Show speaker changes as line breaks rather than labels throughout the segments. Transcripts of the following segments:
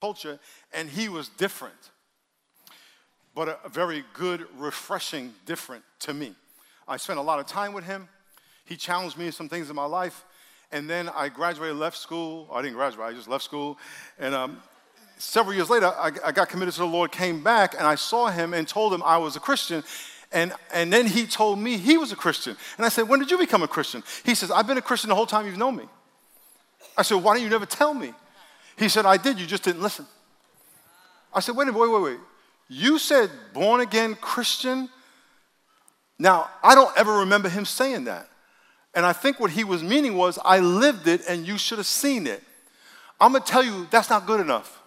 culture, and he was different. But a, very good, refreshing, different to me. I spent a lot of time with him. He challenged me in some things in my life. And then I graduated, left school. I didn't graduate, I just left school. And um, several years later, I, I got committed to the Lord, came back, and I saw him and told him I was a Christian. And, and then he told me he was a Christian. And I said, When did you become a Christian? He says, I've been a Christian the whole time you've known me. I said, Why don't you never tell me? He said, I did, you just didn't listen. I said, Wait a minute, wait, wait, wait. You said born again Christian? Now, I don't ever remember him saying that. And I think what he was meaning was, I lived it and you should have seen it. I'm gonna tell you, that's not good enough.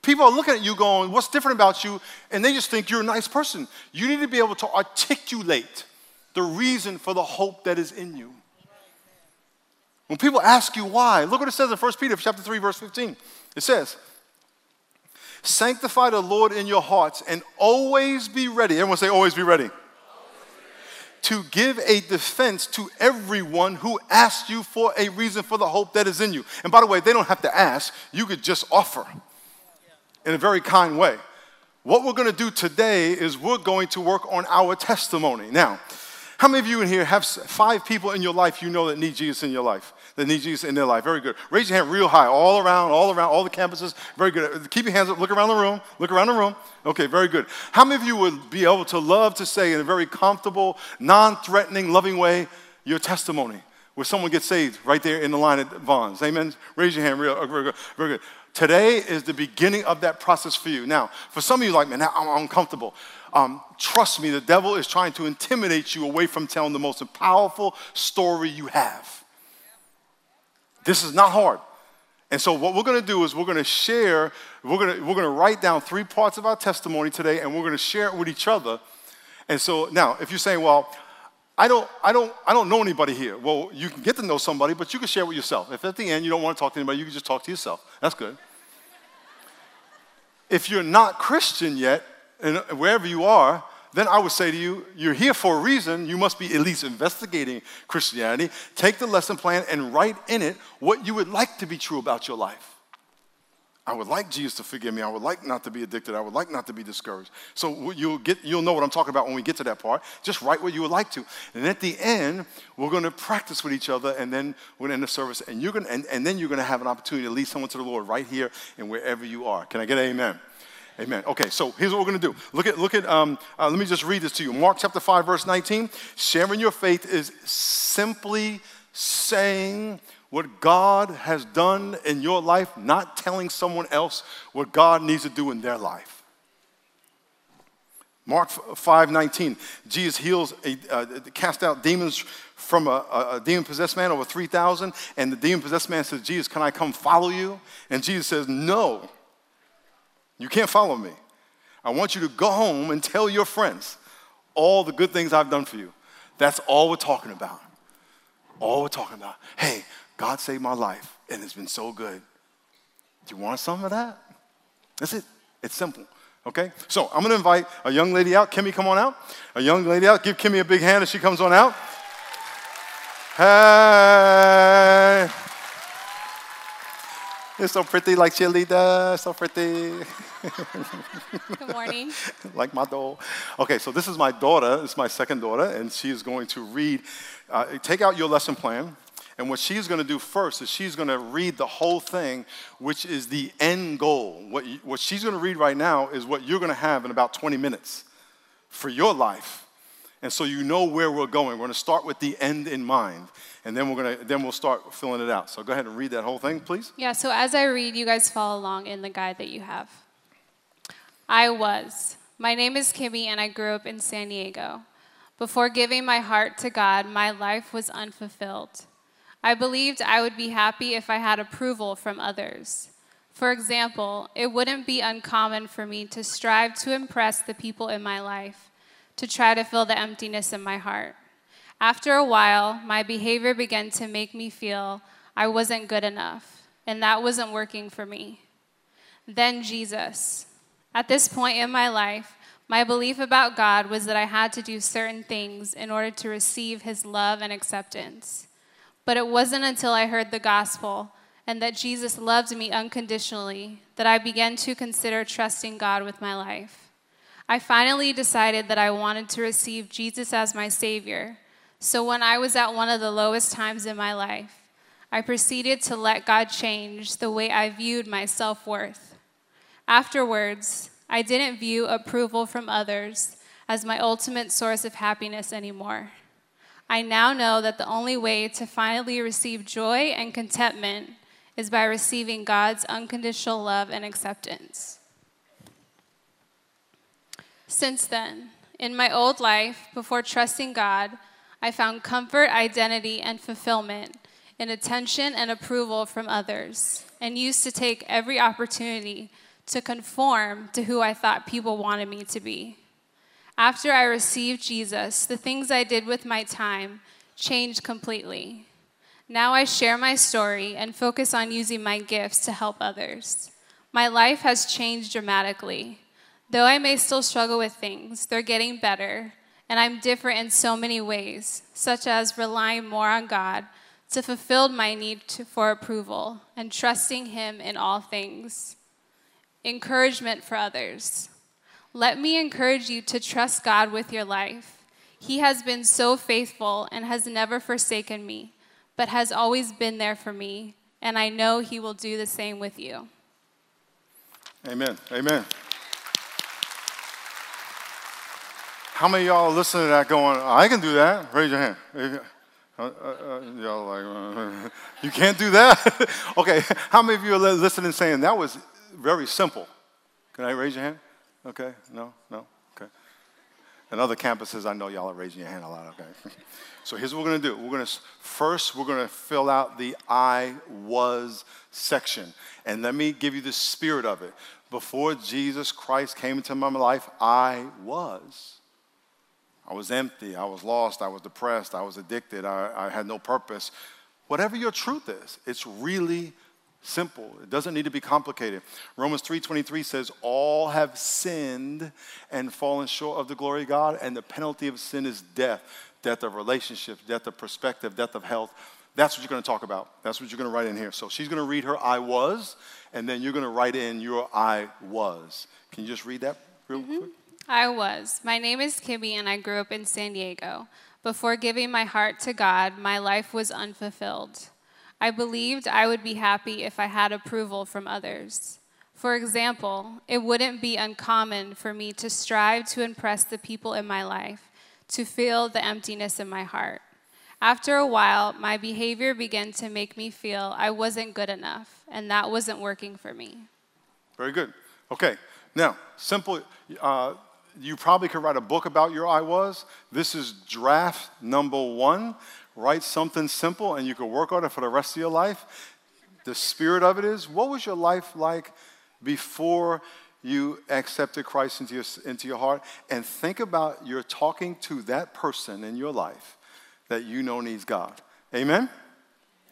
People are looking at you going, What's different about you? And they just think you're a nice person. You need to be able to articulate the reason for the hope that is in you. When people ask you why, look what it says in 1 Peter chapter 3, verse 15. It says, Sanctify the Lord in your hearts and always be ready. Everyone say, always be ready. To give a defense to everyone who asks you for a reason for the hope that is in you. And by the way, they don't have to ask, you could just offer in a very kind way. What we're going to do today is we're going to work on our testimony. Now, how many of you in here have five people in your life you know that need Jesus in your life? That need Jesus in their life? Very good. Raise your hand real high, all around, all around, all the campuses. Very good. Keep your hands up. Look around the room. Look around the room. Okay, very good. How many of you would be able to love to say in a very comfortable, non threatening, loving way your testimony? Where someone gets saved right there in the line at Vons. Amen. Raise your hand real, very good. Very good. Today is the beginning of that process for you. Now, for some of you, like, man, I'm uncomfortable. Um, trust me, the devil is trying to intimidate you away from telling the most powerful story you have. This is not hard. And so, what we're going to do is we're going to share, we're going to, we're going to write down three parts of our testimony today, and we're going to share it with each other. And so, now, if you're saying, well, I don't, I, don't, I don't know anybody here. Well, you can get to know somebody, but you can share with yourself. If at the end you don't want to talk to anybody, you can just talk to yourself. That's good. If you're not Christian yet, and wherever you are, then I would say to you, you're here for a reason. You must be at least investigating Christianity. Take the lesson plan and write in it what you would like to be true about your life. I would like Jesus to forgive me. I would like not to be addicted. I would like not to be discouraged. So you'll, get, you'll know what I'm talking about when we get to that part. Just write what you would like to. And at the end, we're going to practice with each other, and then we're going to end the service. And, you're going and, and then you're going to have an opportunity to lead someone to the Lord right here and wherever you are. Can I get amen? Amen. Okay, so here's what we're going to do. Look at, look at. Um, uh, let me just read this to you. Mark chapter five, verse 19. Sharing your faith is simply saying what God has done in your life, not telling someone else what God needs to do in their life. Mark 5 19, Jesus heals, a, uh, cast out demons from a, a demon possessed man, over 3,000. And the demon possessed man says, Jesus, can I come follow you? And Jesus says, No, you can't follow me. I want you to go home and tell your friends all the good things I've done for you. That's all we're talking about. All we're talking about. Hey, God saved my life, and it's been so good. Do you want some of that? That's it. It's simple. Okay? So I'm gonna invite a young lady out. Kimmy, come on out. A young lady out. Give Kimmy a big hand as she comes on out. Hey. You're so pretty, like cheerleader. So pretty.
Good morning.
like my doll. Okay, so this is my daughter. This is my second daughter, and she is going to read. Uh, take out your lesson plan. And what she's going to do first is she's going to read the whole thing, which is the end goal. What, you, what she's going to read right now is what you're going to have in about 20 minutes for your life. And so you know where we're going. We're going to start with the end in mind, and then we're going to then we'll start filling it out. So go ahead and read that whole thing, please.
Yeah. So as I read, you guys follow along in the guide that you have. I was. My name is Kimmy, and I grew up in San Diego. Before giving my heart to God, my life was unfulfilled. I believed I would be happy if I had approval from others. For example, it wouldn't be uncommon for me to strive to impress the people in my life, to try to fill the emptiness in my heart. After a while, my behavior began to make me feel I wasn't good enough, and that wasn't working for me. Then Jesus. At this point in my life, my belief about God was that I had to do certain things in order to receive his love and acceptance. But it wasn't until I heard the gospel and that Jesus loved me unconditionally that I began to consider trusting God with my life. I finally decided that I wanted to receive Jesus as my Savior. So when I was at one of the lowest times in my life, I proceeded to let God change the way I viewed my self worth. Afterwards, I didn't view approval from others as my ultimate source of happiness anymore. I now know that the only way to finally receive joy and contentment is by receiving God's unconditional love and acceptance. Since then, in my old life, before trusting God, I found comfort, identity, and fulfillment in attention and approval from others, and used to take every opportunity to conform to who I thought people wanted me to be. After I received Jesus, the things I did with my time changed completely. Now I share my story and focus on using my gifts to help others. My life has changed dramatically. Though I may still struggle with things, they're getting better, and I'm different in so many ways, such as relying more on God to fulfill my need to, for approval and trusting Him in all things. Encouragement for others. Let me encourage you to trust God with your life. He has been so faithful and has never forsaken me, but has always been there for me, and I know He will do the same with you.
Amen. Amen. How many of y'all listening to that going, I can do that? Raise your hand. Uh, uh, uh, y'all like, you can't do that? okay, how many of you are listening saying that was very simple? Can I raise your hand? Okay, no, no, okay. And other campuses, I know y'all are raising your hand a lot, okay. so here's what we're gonna do. We're gonna, first, we're gonna fill out the I was section. And let me give you the spirit of it. Before Jesus Christ came into my life, I was. I was empty. I was lost. I was depressed. I was addicted. I, I had no purpose. Whatever your truth is, it's really simple. It doesn't need to be complicated. Romans 3:23 says all have sinned and fallen short of the glory of God and the penalty of sin is death, death of relationships, death of perspective, death of health. That's what you're going to talk about. That's what you're going to write in here. So she's going to read her I was and then you're going to write in your I was. Can you just read that real mm-hmm. quick?
I was. My name is Kimmy, and I grew up in San Diego. Before giving my heart to God, my life was unfulfilled. I believed I would be happy if I had approval from others. For example, it wouldn't be uncommon for me to strive to impress the people in my life, to feel the emptiness in my heart. After a while, my behavior began to make me feel I wasn't good enough, and that wasn't working for me.
Very good. Okay, now, simple. Uh, you probably could write a book about your I was. This is draft number one. Write something simple and you can work on it for the rest of your life. The spirit of it is what was your life like before you accepted Christ into your, into your heart? And think about you're talking to that person in your life that you know needs God. Amen?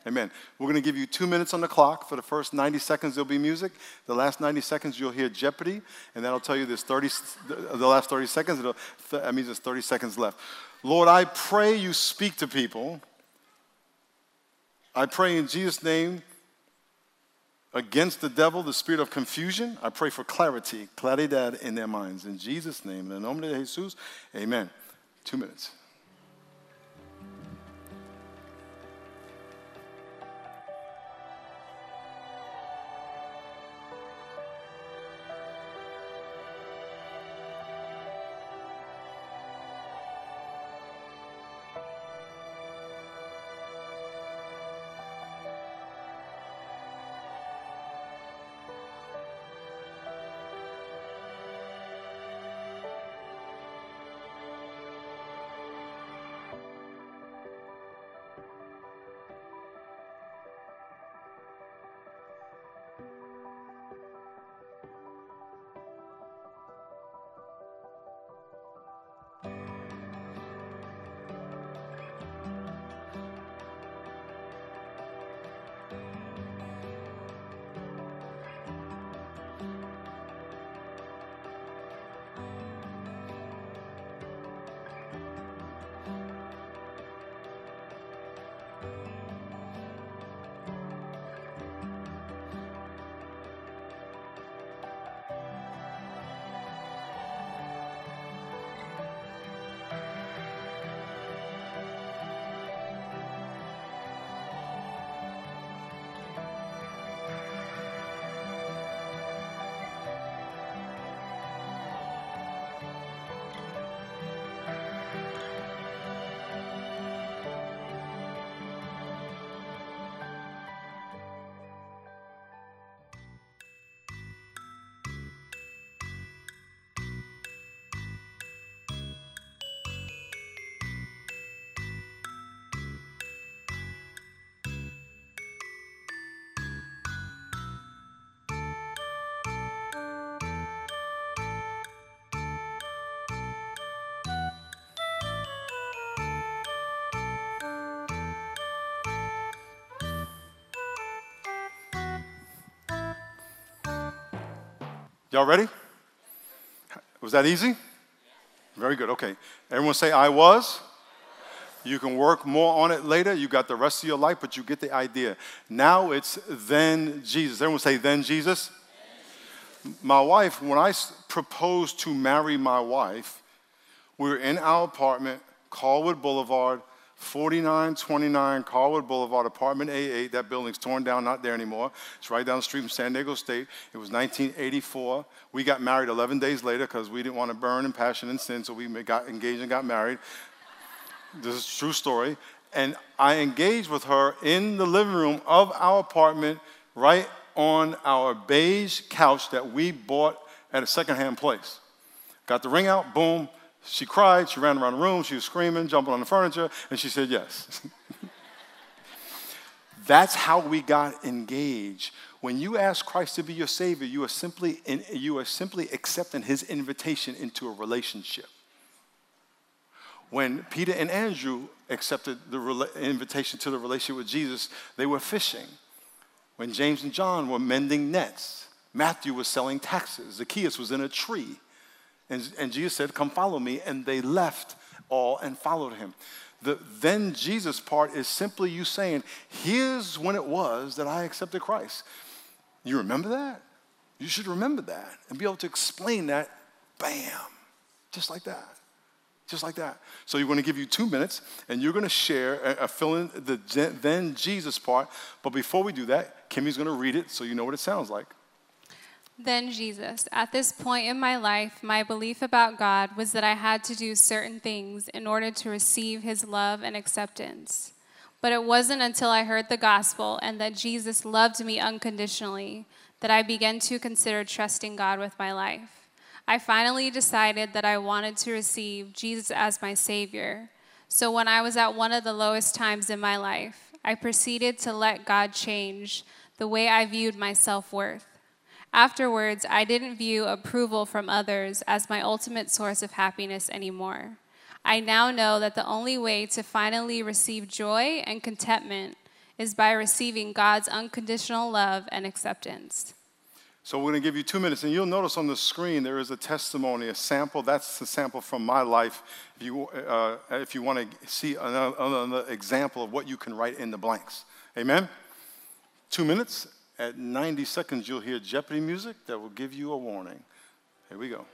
Amen. We're going to give you two minutes on the clock. For the first 90 seconds, there'll be music. The last 90 seconds, you'll hear Jeopardy, and that'll tell you there's 30, the last 30 seconds, that means there's 30 seconds left. Lord, I pray you speak to people. I pray in Jesus' name against the devil, the spirit of confusion. I pray for clarity, claridad in their minds. In Jesus' name, in the name of Jesus, amen. Two minutes. Y'all ready? Was that easy? Very good. Okay. Everyone say, I was. You can work more on it later. You got the rest of your life, but you get the idea. Now it's then Jesus. Everyone say, then Jesus. My wife, when I proposed to marry my wife, we were in our apartment, Collwood Boulevard, 4929 Collwood Boulevard, apartment A8. That building's torn down, not there anymore. It's right down the street from San Diego State. It was 1984. We got married 11 days later because we didn't want to burn in passion and sin, so we got engaged and got married. This is a true story. And I engaged with her in the living room of our apartment, right on our beige couch that we bought at a secondhand place. Got the ring out, boom. She cried, she ran around the room, she was screaming, jumping on the furniture, and she said yes. That's how we got engaged. When you ask Christ to be your Savior, you are simply, in, you are simply accepting His invitation into a relationship. When Peter and Andrew accepted the invitation to the relationship with Jesus, they were fishing. When James and John were mending nets, Matthew was selling taxes, Zacchaeus was in a tree. And, and Jesus said, Come follow me. And they left all and followed him. The then Jesus part is simply you saying, Here's when it was that I accepted Christ. You remember that? You should remember that and be able to explain that, bam, just like that. Just like that. So you're going to give you two minutes, and you're going to share, uh, uh fill in the then Jesus part. But before we do that, Kimmy's going to read it so you know what it sounds like.
Then Jesus. At this point in my life, my belief about God was that I had to do certain things in order to receive his love and acceptance. But it wasn't until I heard the gospel and that Jesus loved me unconditionally that I began to consider trusting God with my life. I finally decided that I wanted to receive Jesus as my Savior. So when I was at one of the lowest times in my life, I proceeded to let God change the way I viewed my self worth. Afterwards, I didn't view approval from others as my ultimate source of happiness anymore. I now know that the only way to finally receive joy and contentment is by receiving God's unconditional love and acceptance.
So we're going to give you two minutes, and you'll notice on the screen there is a testimony, a sample. That's the sample from my life. If you, uh, if you want to see another, another example of what you can write in the blanks. Amen? Two minutes. At 90 seconds, you'll hear Jeopardy music that will give you a warning. Here we go.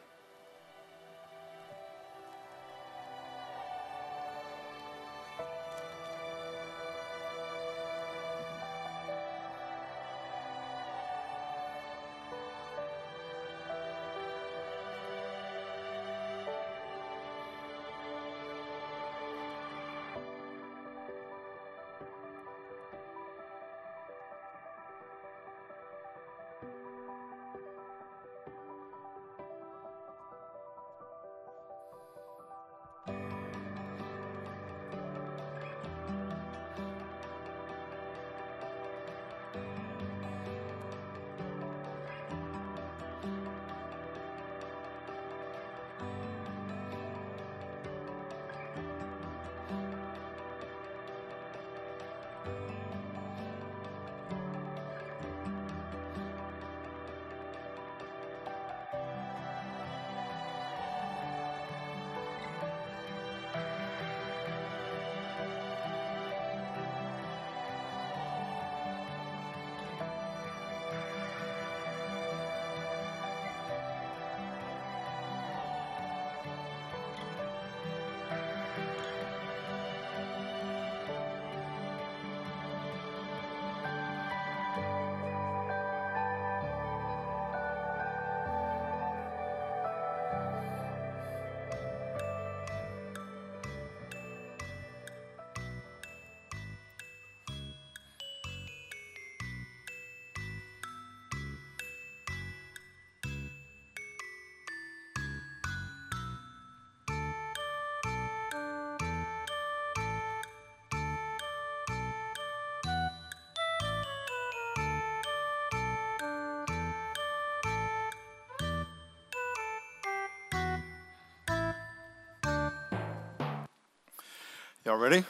Y'all ready?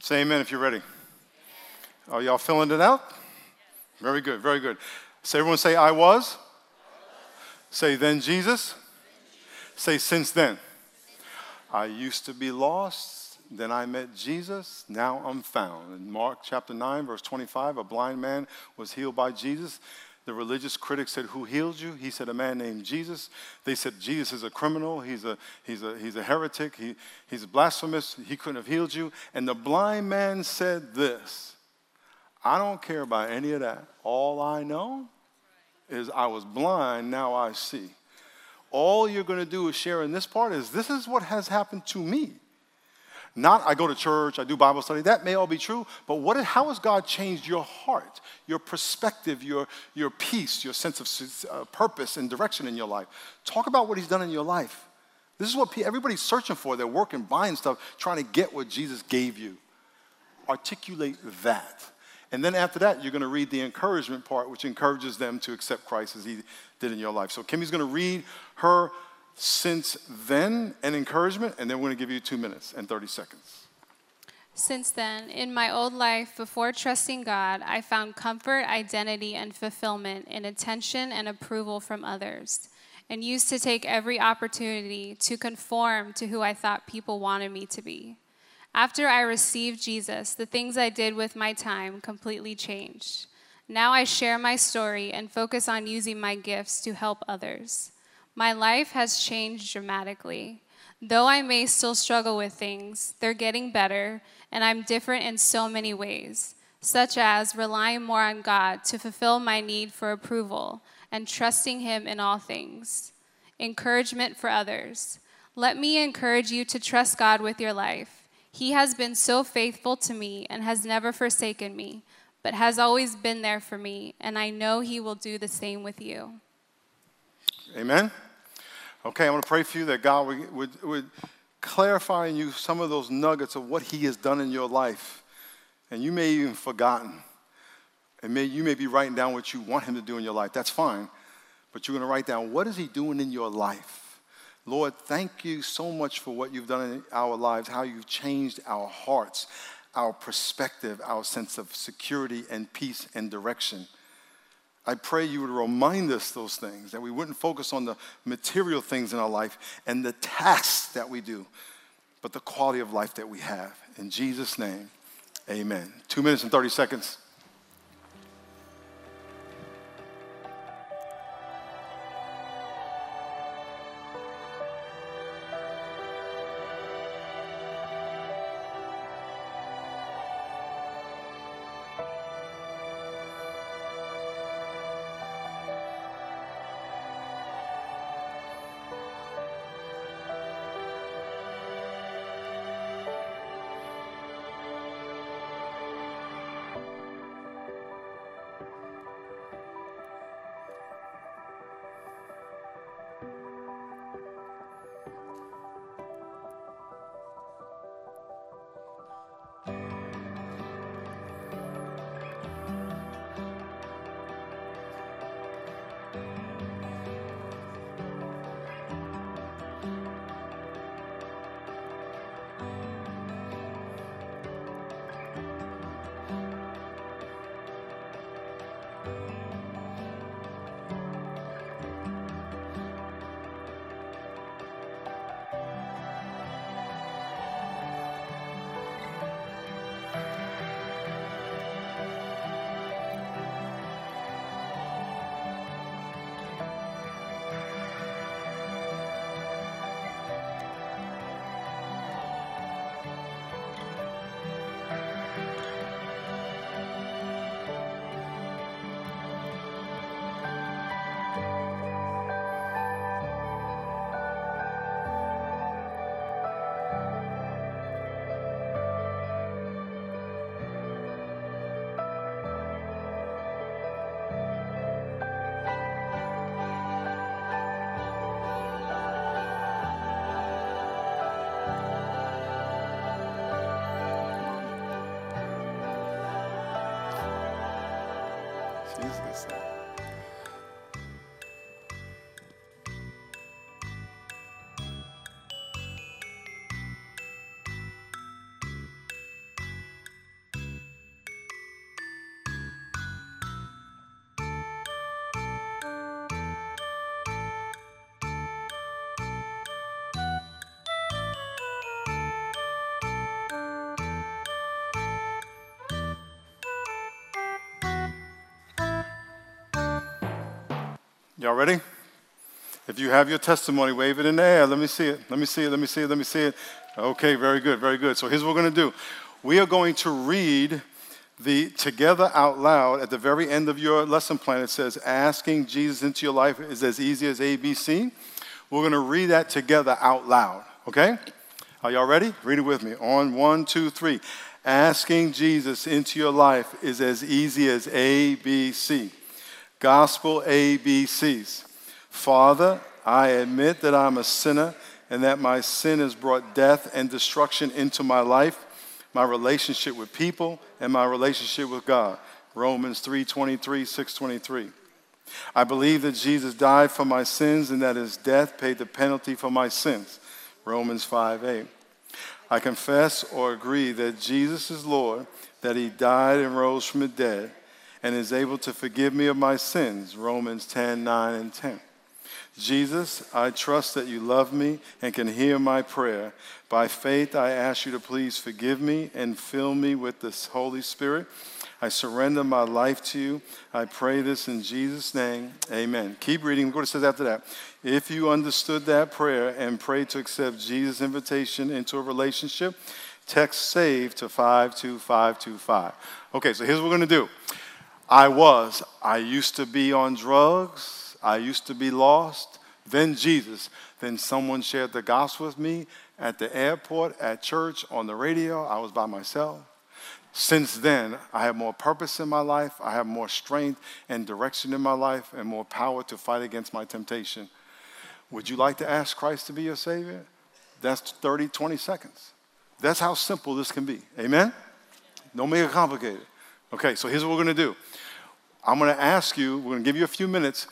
Say amen if you're ready. Are y'all filling it out? Very good, very good. Say, everyone say, I was. Say, then Jesus. Say, since then. I used to be lost, then I met Jesus, now I'm found. In Mark chapter 9, verse 25, a blind man was healed by Jesus. The religious critics said, Who healed you? He said, A man named Jesus. They said, Jesus is a criminal. He's a, he's a, he's a heretic. He, he's blasphemous. He couldn't have healed you. And the blind man said this I don't care about any of that. All I know is I was blind, now I see. All you're going to do is share in this part is this is what has happened to me. Not I go to church, I do Bible study. That may all be true, but what, how has God changed your heart, your perspective, your, your peace, your sense of uh, purpose and direction in your life? Talk about what He's done in your life. This is what everybody's searching for. They're working, buying stuff, trying to get what Jesus gave you. Articulate that. And then after that, you're going to read the encouragement part, which encourages them to accept Christ as He did in your life. So Kimmy's going to read her since then and encouragement, and then we're going to give you two minutes and 30 seconds.
Since then, in my old life, before trusting God, I found comfort, identity, and fulfillment in attention and approval from others, and used to take every opportunity to conform to who I thought people wanted me to be. After I received Jesus, the things I did with my time completely changed. Now I share my story and focus on using my gifts to help others. My life has changed dramatically. Though I may still struggle with things, they're getting better, and I'm different in so many ways, such as relying more on God to fulfill my need for approval and trusting Him in all things. Encouragement for others. Let me encourage you to trust God with your life. He has been so faithful to me and has never forsaken me, but has always been there for me, and I know He will do the same with you.
Amen. Okay, I'm going to pray for you that God would, would, would clarify in you some of those nuggets of what He has done in your life. And you may even forgotten. And may, you may be writing down what you want Him to do in your life. That's fine. But you're going to write down what is He doing in your life. Lord, thank you so much for what you've done in our lives, how you've changed our hearts, our perspective, our sense of security and peace and direction. I pray you would remind us those things, that we wouldn't focus on the material things in our life and the tasks that we do, but the quality of life that we have. In Jesus' name, amen. Two minutes and 30 seconds. is this thing? Y'all ready? If you have your testimony, wave it in the air. Let me see it. Let me see it. Let me see it. Let me see it. Okay, very good, very good. So here's what we're going to do we are going to read the together out loud at the very end of your lesson plan. It says, Asking Jesus into your life is as easy as ABC. We're going to read that together out loud, okay? Are y'all ready? Read it with me. On one, two, three. Asking Jesus into your life is as easy as ABC. Gospel ABCs. Father, I admit that I'm a sinner and that my sin has brought death and destruction into my life, my relationship with people, and my relationship with God. Romans 3:23, 623. I believe that Jesus died for my sins and that his death paid the penalty for my sins. Romans 5 8. I confess or agree that Jesus is Lord, that he died and rose from the dead, and is able to forgive me of my sins. Romans 10 9 and 10. Jesus, I trust that you love me and can hear my prayer. By faith, I ask you to please forgive me and fill me with the Holy Spirit. I surrender my life to you. I pray this in Jesus' name. Amen. Keep reading. Look what it says after that. If you understood that prayer and prayed to accept Jesus' invitation into a relationship, text SAVE to 52525. Okay, so here's what we're going to do. I was. I used to be on drugs. I used to be lost. Then Jesus. Then someone shared the gospel with me at the airport, at church, on the radio. I was by myself. Since then, I have more purpose in my life, I have more strength and direction in my life, and more power to fight against my temptation. Would you like to ask Christ to be your Savior? That's 30, 20 seconds. That's how simple this can be. Amen? Don't make it complicated. Okay, so here's what we're going to do I'm going to ask you, we're going to give you a few minutes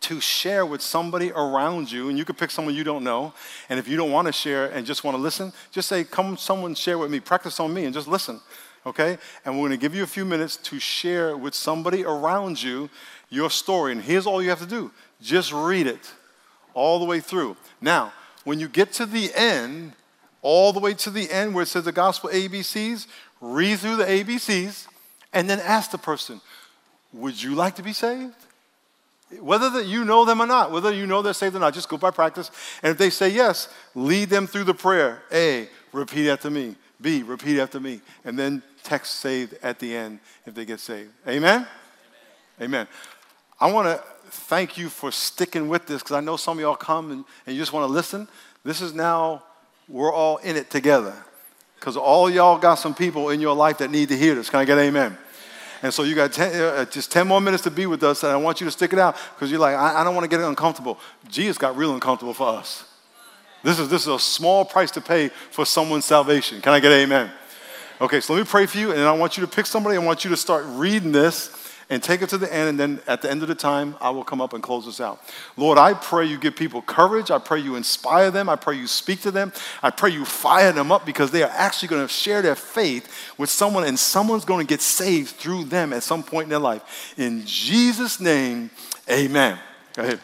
to share with somebody around you, and you can pick someone you don't know. And if you don't want to share and just want to listen, just say, Come, someone share with me, practice on me, and just listen okay? And we're going to give you a few minutes to share with somebody around you your story. And here's all you have to do just read it all the way through. Now, when you get to the end, all the way to the end where it says the gospel ABCs, read through the ABCs and then ask the person, Would you like to be saved? Whether that you know them or not, whether you know they're saved or not, just go by practice. And if they say yes, lead them through the prayer. A, repeat after me. B, repeat after me. And then text saved at the end if they get saved. Amen? Amen. Amen. I want to thank you for sticking with this because I know some of y'all come and, and you just want to listen. This is now, we're all in it together because all y'all got some people in your life that need to hear this. Can I get amen? And so you got 10, uh, just 10 more minutes to be with us, and I want you to stick it out because you're like, I, I don't want to get uncomfortable. Jesus got real uncomfortable for us. This is, this is a small price to pay for someone's salvation. Can I get amen? Okay, so let me pray for you, and I want you to pick somebody. I want you to start reading this and take it to the end, and then at the end of the time, I will come up and close this out. Lord, I pray you give people courage. I pray you inspire them. I pray you speak to them. I pray you fire them up because they are actually going to share their faith with someone, and someone's going to get saved through them at some point in their life. In Jesus' name, amen. Go ahead.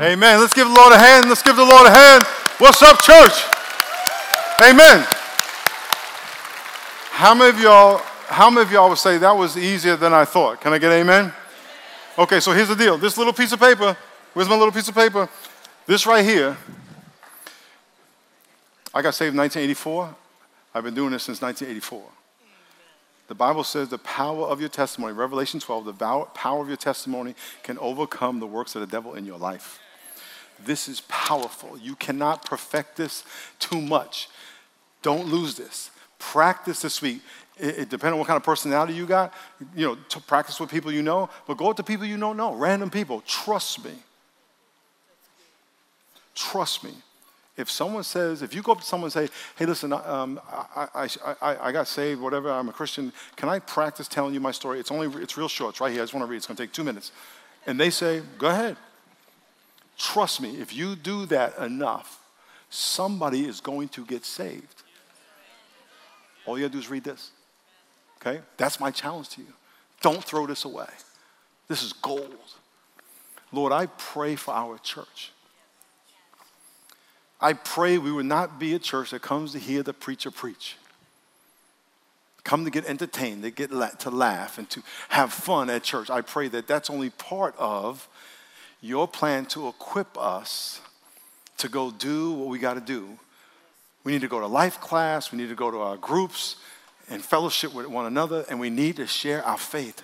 Amen. Let's give the Lord a hand. Let's give the Lord a hand. What's up, church? Amen. How many of y'all, how many of y'all would say that was easier than I thought? Can I get amen? Okay, so here's the deal. This little piece of paper, where's my little piece of paper? This right here, I got saved in 1984. I've been doing this since 1984. The Bible says the power of your testimony, Revelation 12, the power of your testimony can overcome the works of the devil in your life. This is powerful. You cannot perfect this too much. Don't lose this. Practice this week. It, it depends on what kind of personality you got. You know, to practice with people you know, but go the people you don't know, random people. Trust me. Trust me if someone says, if you go up to someone and say, hey, listen, um, I, I, I, I, got saved, whatever, I'm a Christian, can I practice telling you my story? It's only, it's real short, it's right here, I just want to read, it's going to take two minutes. And they say, go ahead. Trust me, if you do that enough, somebody is going to get saved. All you have to do is read this. Okay? That's my challenge to you. Don't throw this away. This is gold. Lord, I pray for our church. I pray we would not be a church that comes to hear the preacher preach. Come to get entertained, to get la- to laugh, and to have fun at church. I pray that that's only part of your plan to equip us to go do what we got to do. We need to go to life class, we need to go to our groups and fellowship with one another, and we need to share our faith.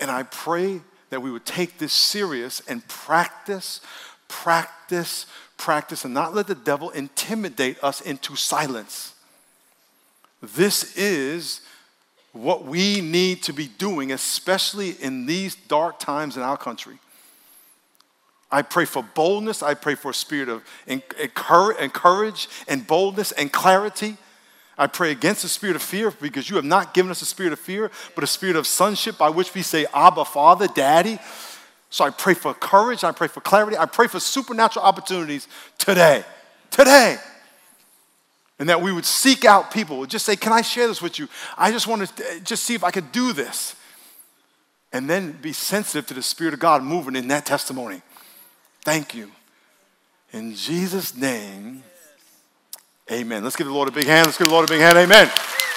And I pray that we would take this serious and practice, practice, practice and not let the devil intimidate us into silence. This is what we need to be doing, especially in these dark times in our country. I pray for boldness. I pray for a spirit of courage and boldness and clarity. I pray against the spirit of fear because you have not given us a spirit of fear, but a spirit of sonship by which we say, Abba, Father, Daddy. So I pray for courage, I pray for clarity, I pray for supernatural opportunities today. Today. And that we would seek out people, just say, Can I share this with you? I just want to uh, just see if I could do this. And then be sensitive to the Spirit of God moving in that testimony. Thank you. In Jesus' name, amen. Let's give the Lord a big hand. Let's give the Lord a big hand. Amen.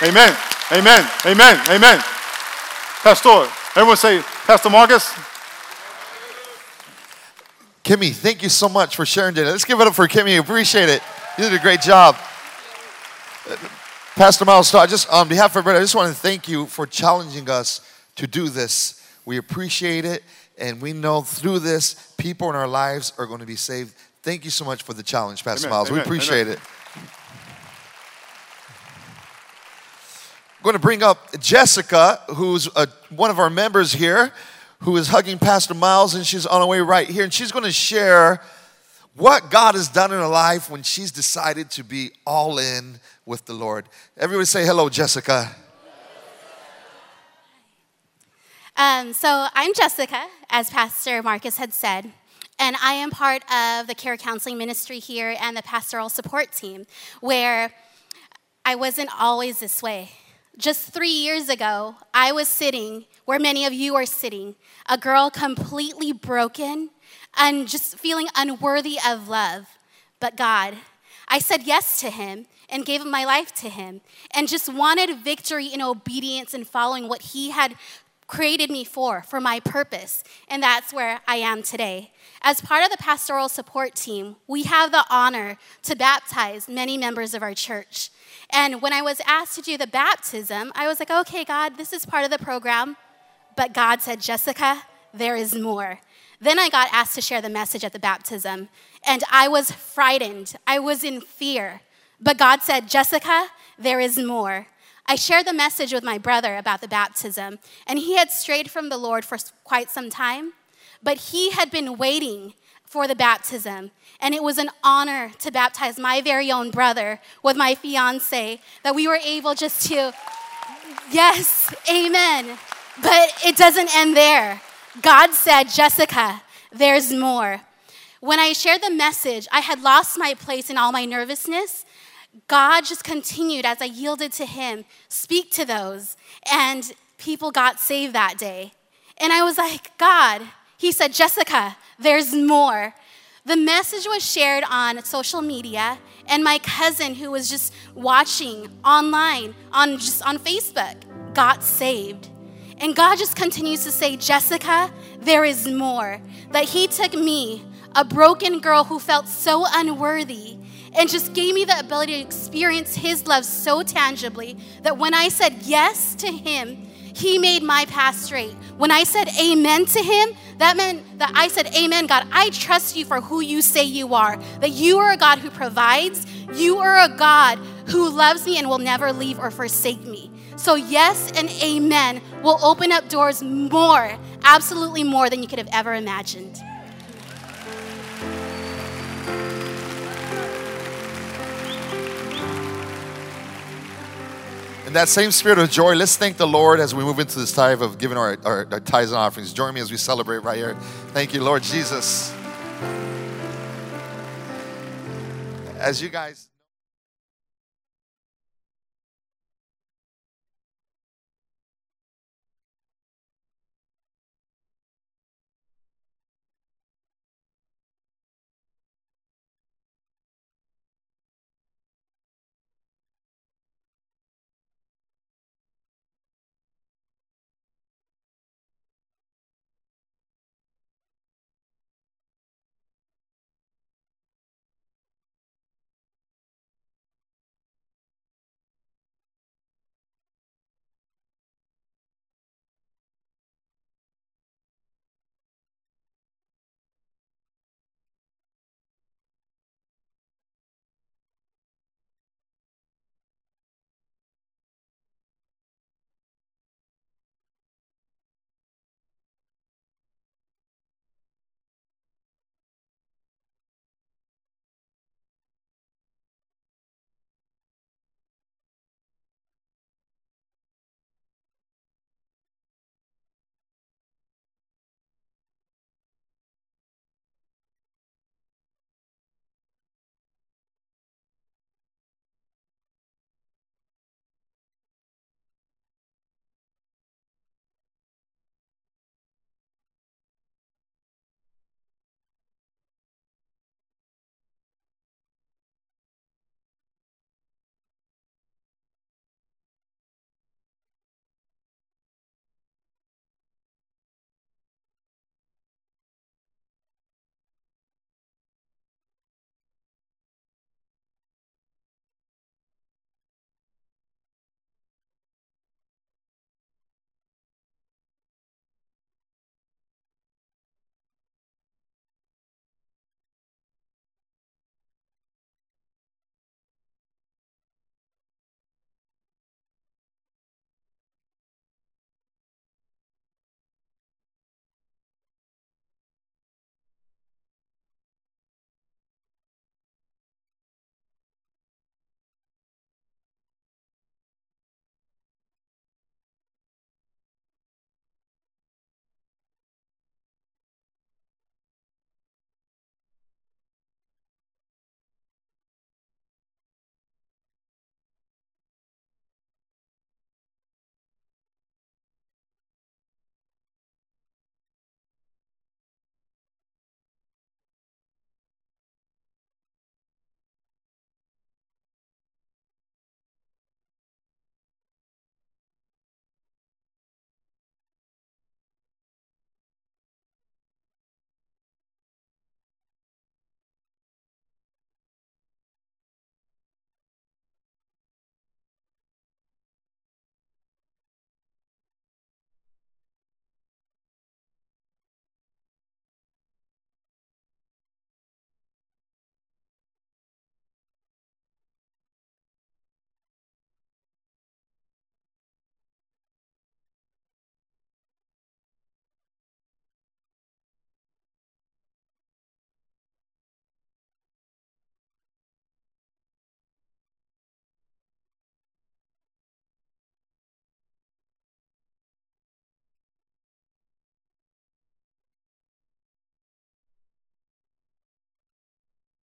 Amen. Amen. Amen. Amen. Pastor, everyone say, Pastor Marcus.
Kimmy, thank you so much for sharing today. Let's give it up for Kimmy. Appreciate it. You did a great job. Pastor Miles, I just on behalf of everybody, I just want to thank you for challenging us to do this. We appreciate it, and we know through this, people in our lives are going to be saved. Thank you so much for the challenge, Pastor Amen. Miles. Amen. We appreciate Amen. it. I'm going to bring up Jessica, who's a, one of our members here who is hugging Pastor Miles, and she's on her way right here, and she's going to share what God has done in her life when she's decided to be all in with the Lord. Everybody say hello, Jessica.
Um, so I'm Jessica, as Pastor Marcus had said, and I am part of the care counseling ministry here and the pastoral support team, where I wasn't always this way. Just three years ago, I was sitting where many of you are sitting, a girl completely broken and just feeling unworthy of love. But God, I said yes to Him and gave my life to Him and just wanted victory in obedience and following what He had created me for, for my purpose. And that's where I am today. As part of the pastoral support team, we have the honor to baptize many members of our church. And when I was asked to do the baptism, I was like, okay, God, this is part of the program. But God said, Jessica, there is more. Then I got asked to share the message at the baptism, and I was frightened. I was in fear. But God said, Jessica, there is more. I shared the message with my brother about the baptism, and he had strayed from the Lord for quite some time, but he had been waiting for the baptism. And it was an honor to baptize my very own brother with my fiance, that we were able just to, yes, amen. But it doesn't end there. God said, Jessica, there's more. When I shared the message, I had lost my place in all my nervousness. God just continued as I yielded to Him, speak to those, and people got saved that day. And I was like, God, He said, Jessica, there's more. The message was shared on social media, and my cousin, who was just watching online on just on Facebook, got saved. And God just continues to say, Jessica, there is more. That He took me, a broken girl who felt so unworthy, and just gave me the ability to experience His love so tangibly that when I said yes to Him, He made my path straight. When I said amen to Him, that meant that I said, Amen, God, I trust you for who you say you are. That you are a God who provides, you are a God who loves me and will never leave or forsake me. So, yes and amen will open up doors more, absolutely more than you could have ever imagined.
In that same spirit of joy, let's thank the Lord as we move into this time of giving our, our, our tithes and offerings. Join me as we celebrate right here. Thank you, Lord Jesus. As you guys.